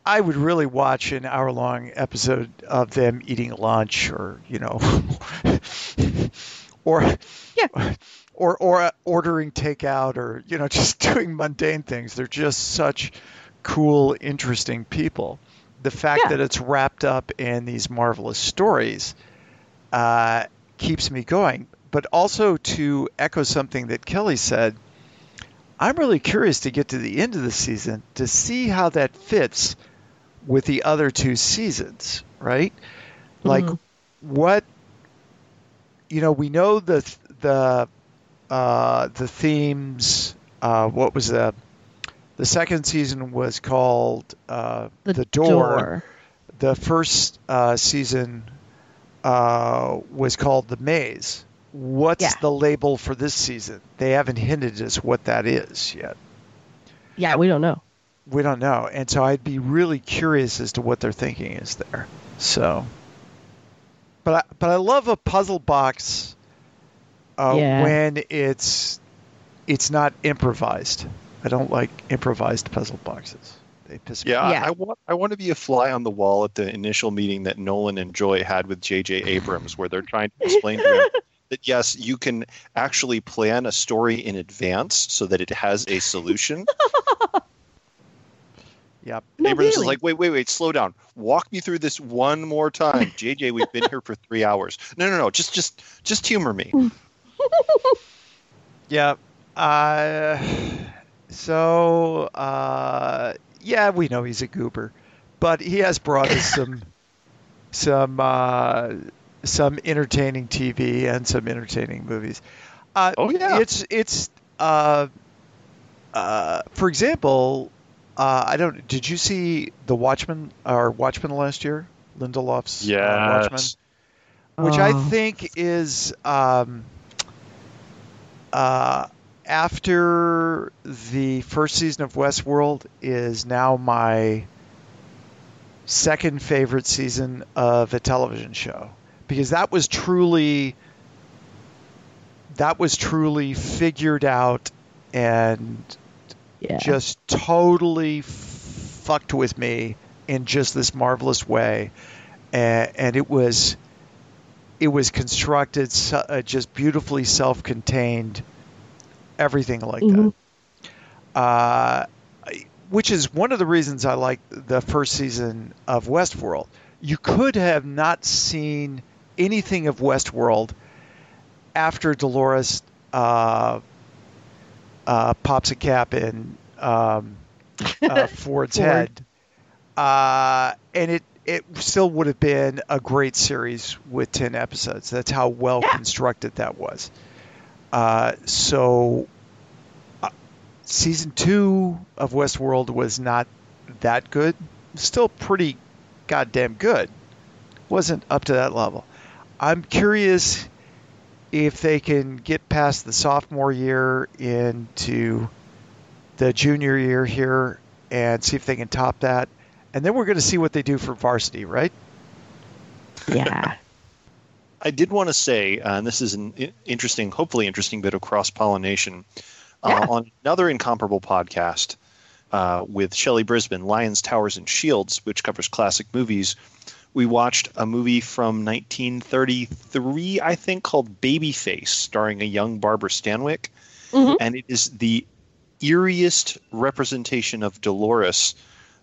I would really watch an hour long episode of them eating lunch or, you know, (laughs) or, Yeah. Or, or ordering takeout or, you know, (laughs) just doing mundane things. They're just such cool, interesting people. The fact Yeah. that it's wrapped up in these marvelous stories uh, keeps me going. But also to echo something that Kelly said, I'm really curious to get to the end of the season to see how that fits with the other two seasons, right? Like Mhm. what you know, we know the the uh, the themes. Uh, what was the the second season was called uh, the, door. The first uh, season uh, was called The Maze. What's Yeah. the label for this season? They haven't hinted as what that is yet. Yeah, we don't know. We don't know, and so I'd be really curious as to what their thinking is there. So, but I, but I love a puzzle box uh, Yeah. when it's it's not improvised. I don't like improvised puzzle boxes. They piss me Yeah, off. Yeah. I, I want I want to be a fly on the wall at the initial meeting that Nolan and Joy had with J.J. Abrams, where they're trying to explain to him (laughs) that yes, you can actually plan a story in advance so that it has a solution. (laughs) Yep. No, Abrams really. is like, wait, wait, wait, slow down. Walk me through this one more time. (laughs) JJ, we've been here for three hours. No, no, no. Just, just, just humor me. (laughs) Yeah. Uh, so, uh, yeah, we know he's a goober, but he has brought us some, (laughs) some, uh, some entertaining TV and some entertaining movies. Uh, Oh yeah. It's it's uh, uh, for example, uh, I don't. Did you see the Watchmen or Watchmen last year? Lindelof's uh, Watchmen Yes. which I Oh. think is um, uh, after the first season of Westworld is now my second favorite season of a television show because that was truly that was truly figured out and Yeah. just totally fucked with me in just this marvelous way, and, and it was it was constructed so, uh, just beautifully self-contained, everything like Mhm. that. Uh, which is one of the reasons I like the first season of Westworld. You could have not seen anything of Westworld after Dolores uh, uh, pops a cap in um, uh, (laughs) Ford's Ford. head, uh, and it it still would have been a great series with ten episodes. That's how well Yeah. constructed that was. Uh, so, uh, season two of Westworld was not that good. Still pretty goddamn good. Wasn't up to that level. I'm curious if they can get past the sophomore year into the junior year here and see if they can top that. And then we're going to see what they do for varsity, right? yeah. (laughs) I did want to say, uh, and this is an interesting, hopefully interesting bit of cross pollination. Yeah. Uh, on another incomparable podcast uh, with Shelley Brisbane, Lions, Towers, and Shields, which covers classic movies, we watched a movie from 1933, I think, called Babyface, starring a young Barbara Stanwyck. Mhm. And it is the eeriest representation of Dolores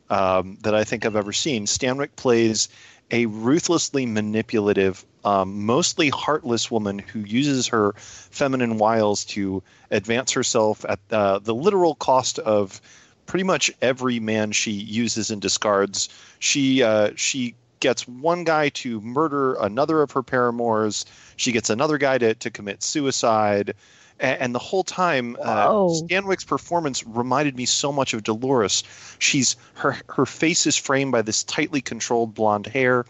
um, that I think I've ever seen. Stanwyck plays a ruthlessly manipulative, um, mostly heartless woman who uses her feminine wiles to advance herself at uh, the literal cost of pretty much every man she uses and discards. She uh, she gets one guy to murder another of her paramours. She gets another guy to, to commit suicide. A- And the whole time, uh, Stanwyck's performance reminded me so much of Dolores. She's her her face is framed by this tightly controlled blonde hair,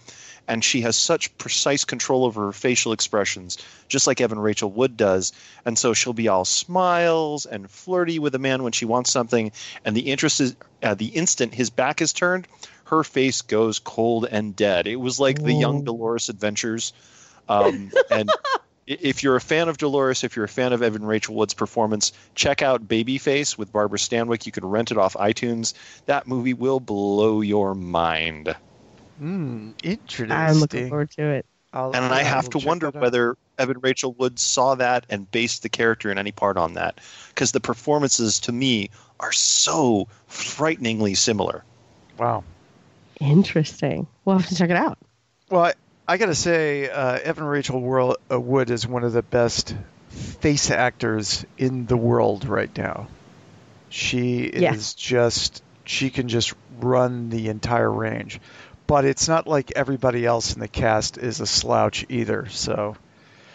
and she has such precise control over her facial expressions, just like Evan Rachel Wood does. And so she'll be all smiles and flirty with a man when she wants something, and the interest is uh, the instant his back is turned, her face goes cold and dead. It was like the young Dolores Adventures. Um, and (laughs) if you're a fan of Dolores, if you're a fan of Evan Rachel Wood's performance, check out Babyface with Barbara Stanwyck. You can rent it off iTunes. That movie will blow your mind. Hmm, interesting. I'm looking forward to it. I'll- And I have will to wonder whether Evan Rachel Wood saw that and based the character in any part on that. Because the performances to me are so frighteningly similar. Wow. Interesting. We'll have to check it out. Well, I, I got to say, uh, Evan Rachel World, uh, Wood is one of the best face actors in the world right now. She Yeah. is just, she can just run the entire range. But it's not like everybody else in the cast is a slouch either. So,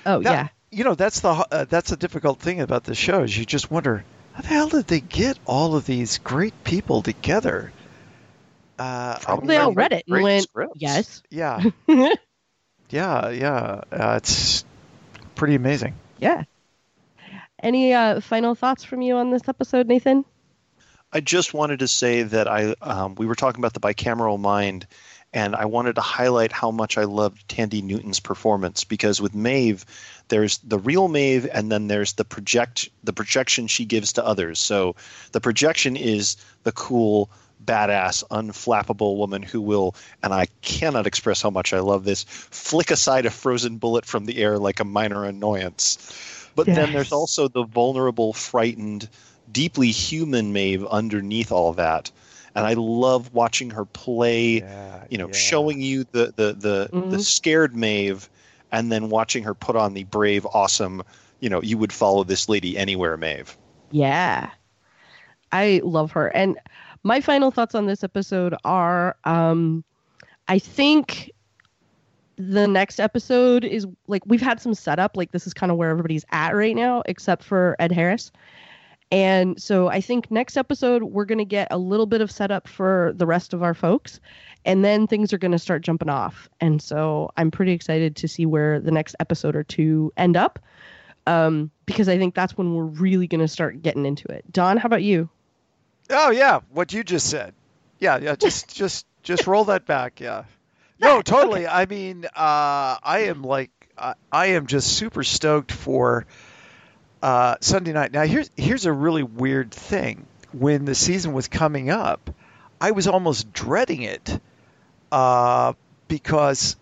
Oh That- yeah. you know, that's the uh, that's the difficult thing about the show is you just wonder how the hell did they get all of these great people together? Uh, I Probably all read it and went, scripts. yes. Yeah, (laughs) yeah, yeah. Uh, it's pretty amazing. Yeah. Any uh, final thoughts from you on this episode, Nathan? I just wanted to say that I um, we were talking about the bicameral mind, and I wanted to highlight how much I loved Thandie Newton's performance because with Maeve, there's the real Maeve, and then there's the project the projection she gives to others. So the projection is the cool, badass, unflappable woman who will, and I cannot express how much I love this, flick aside a frozen bullet from the air like a minor annoyance. But then there's also the vulnerable, frightened, deeply human Maeve underneath all that. And I love watching her play, Yeah, you know, yeah. showing you the the the, the Mhm. scared Maeve and then watching her put on the brave, awesome, you know, you would follow this lady anywhere Maeve. Yeah. I love her. And my final thoughts on this episode are um I think the next episode is like we've had some setup like this is kind of where everybody's at right now except for Ed Harris. And so I think next episode we're going to get a little bit of setup for the rest of our folks and then things are going to start jumping off. And so I'm pretty excited to see where the next episode or two end up. Um, because I think that's when we're really going to start getting into it. Don, how about you? Oh yeah, what you just said. Yeah, yeah. (laughs) Just just just roll that back. Yeah. (laughs) No, totally. I mean, uh, I am like, I I am just super stoked for uh, Sunday night. Now here's here's a really weird thing. When the season was coming up, I was almost dreading it uh, because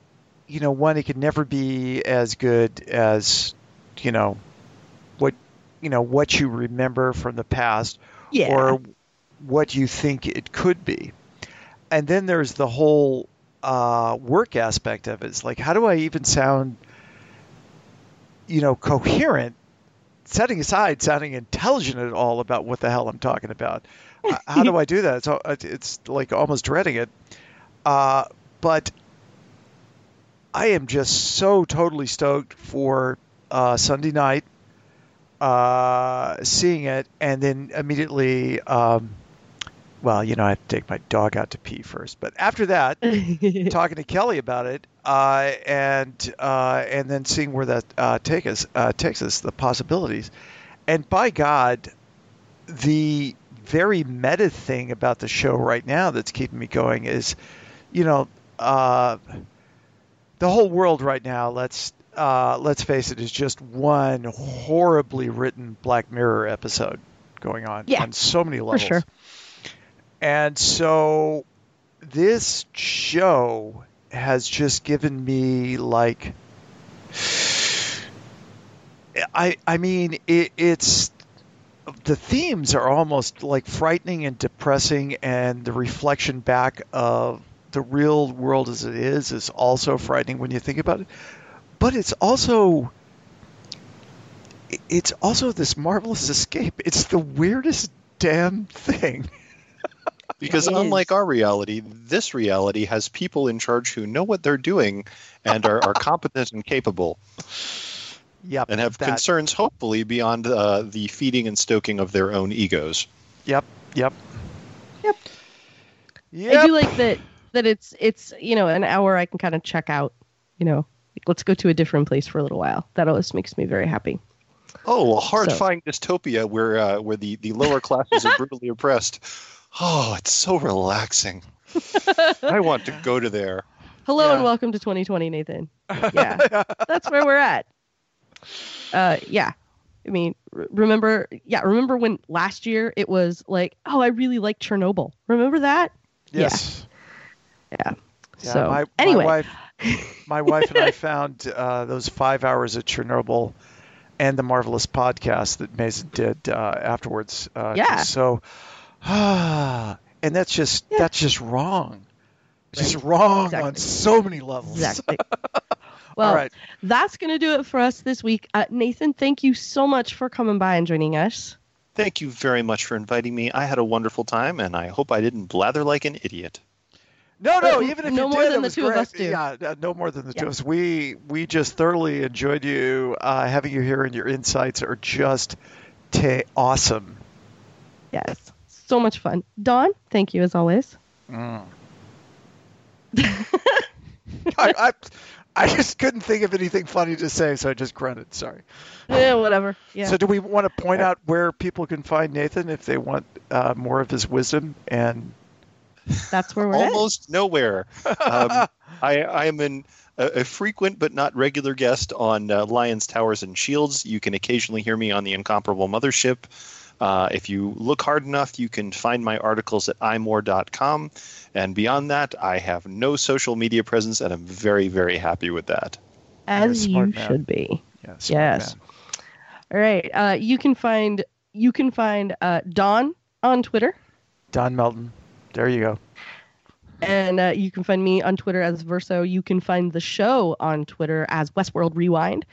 you know one it could never be as good as you know what you know what you remember from the past Yeah. or what you think it could be. And then there's the whole uh, work aspect of it. It's like, how do I even sound, you know, coherent, setting aside sounding intelligent at all about what the hell I'm talking about? Uh, how do I do that? So it's, it's like almost dreading it. Uh, but I am just so totally stoked for uh, Sunday night uh, seeing it, and then immediately, um, well, you know, I have to take my dog out to pee first. But after that, (laughs) talking to Kelly about it, uh, and uh, and then seeing where that uh, take us, uh, takes us, the possibilities, and by God, the very meta thing about the show right now that's keeping me going is, you know, uh, the whole world right now. Let's uh, let's face it, is just one horribly written Black Mirror episode going on Yeah, on so many levels. sure. And so this show has just given me like I I mean it, it's the themes are almost like frightening and depressing and the reflection back of the real world as it is is also frightening when you think about it. But it's also it's also this marvelous escape. It's the weirdest damn thing (laughs) Because unlike our reality, this reality has people in charge who know what they're doing and are, are competent and capable yep and have that- concerns hopefully beyond uh, the feeding and stoking of their own egos. Yep. Yep. Yep. Yep. I do like that that it's it's you know an hour I can kind of check out. You know, like, let's go to a different place for a little while. That always makes me very happy. Oh, a horrifying dystopia where uh, where the, the lower classes are (laughs) brutally oppressed. Oh, it's so relaxing. (laughs) I want to go to there. Hello and welcome to 2020, Nathan. (laughs) Yeah, that's where we're at. Uh, yeah. I mean, remember, yeah, remember when last year it was like, oh, I really like Chernobyl. Remember that? Yes. Yeah. Yeah, so my, anyway, my wife, (laughs) my wife and I found uh, those five hours at Chernobyl and the marvelous podcast that Mazin did uh, afterwards. Uh, Yeah. just So, (sighs) and that's just Yeah. that's just wrong. Just wrong on so many levels. exactly. (laughs) Well, All right. that's going to do it for us this week. Uh, Nathan, thank you so much for coming by and joining us. Thank you very much for inviting me. I had a wonderful time, and I hope I didn't blather like an idiot. No, no. Even if no you more did, than it the was two of us do. Yeah, uh, no more than the two of us. We we just thoroughly enjoyed you. Uh, having you here, and your insights are just ta- awesome. Yes. So much fun. Don, thank you as always. Mm. (laughs) I, I, I just couldn't think of anything funny to say, so I just grunted. Sorry. Yeah, whatever. Yeah. So, do we want to point out where people can find Nathan if they want uh, more of his wisdom? And that's where we're at. Almost nowhere. Um, (laughs) I, I am an, a, a frequent but not regular guest on uh, Lions, Towers, and Shields. You can occasionally hear me on the Incomparable Mothership. Uh, if you look hard enough, you can find my articles at imore.com. And beyond that, I have no social media presence, and I'm very, very happy with that. As You're a you smart man. should be. yeah, Yes. man. All right. Uh, you can find you can find uh, Don on Twitter, Don Melton. There you go. And uh, you can find me on Twitter as Verso. You can find the show on Twitter as Westworld Rewind,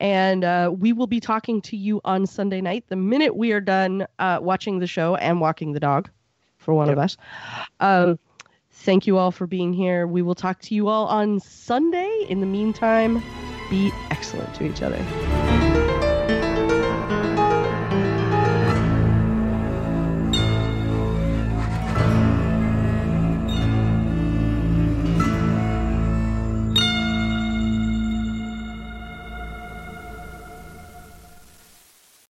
and uh, we will be talking to you on Sunday night the minute we are done uh, watching the show and walking the dog, for one of us. Um, thank you all for being here. We will talk to you all on Sunday. In the meantime, be excellent to each other.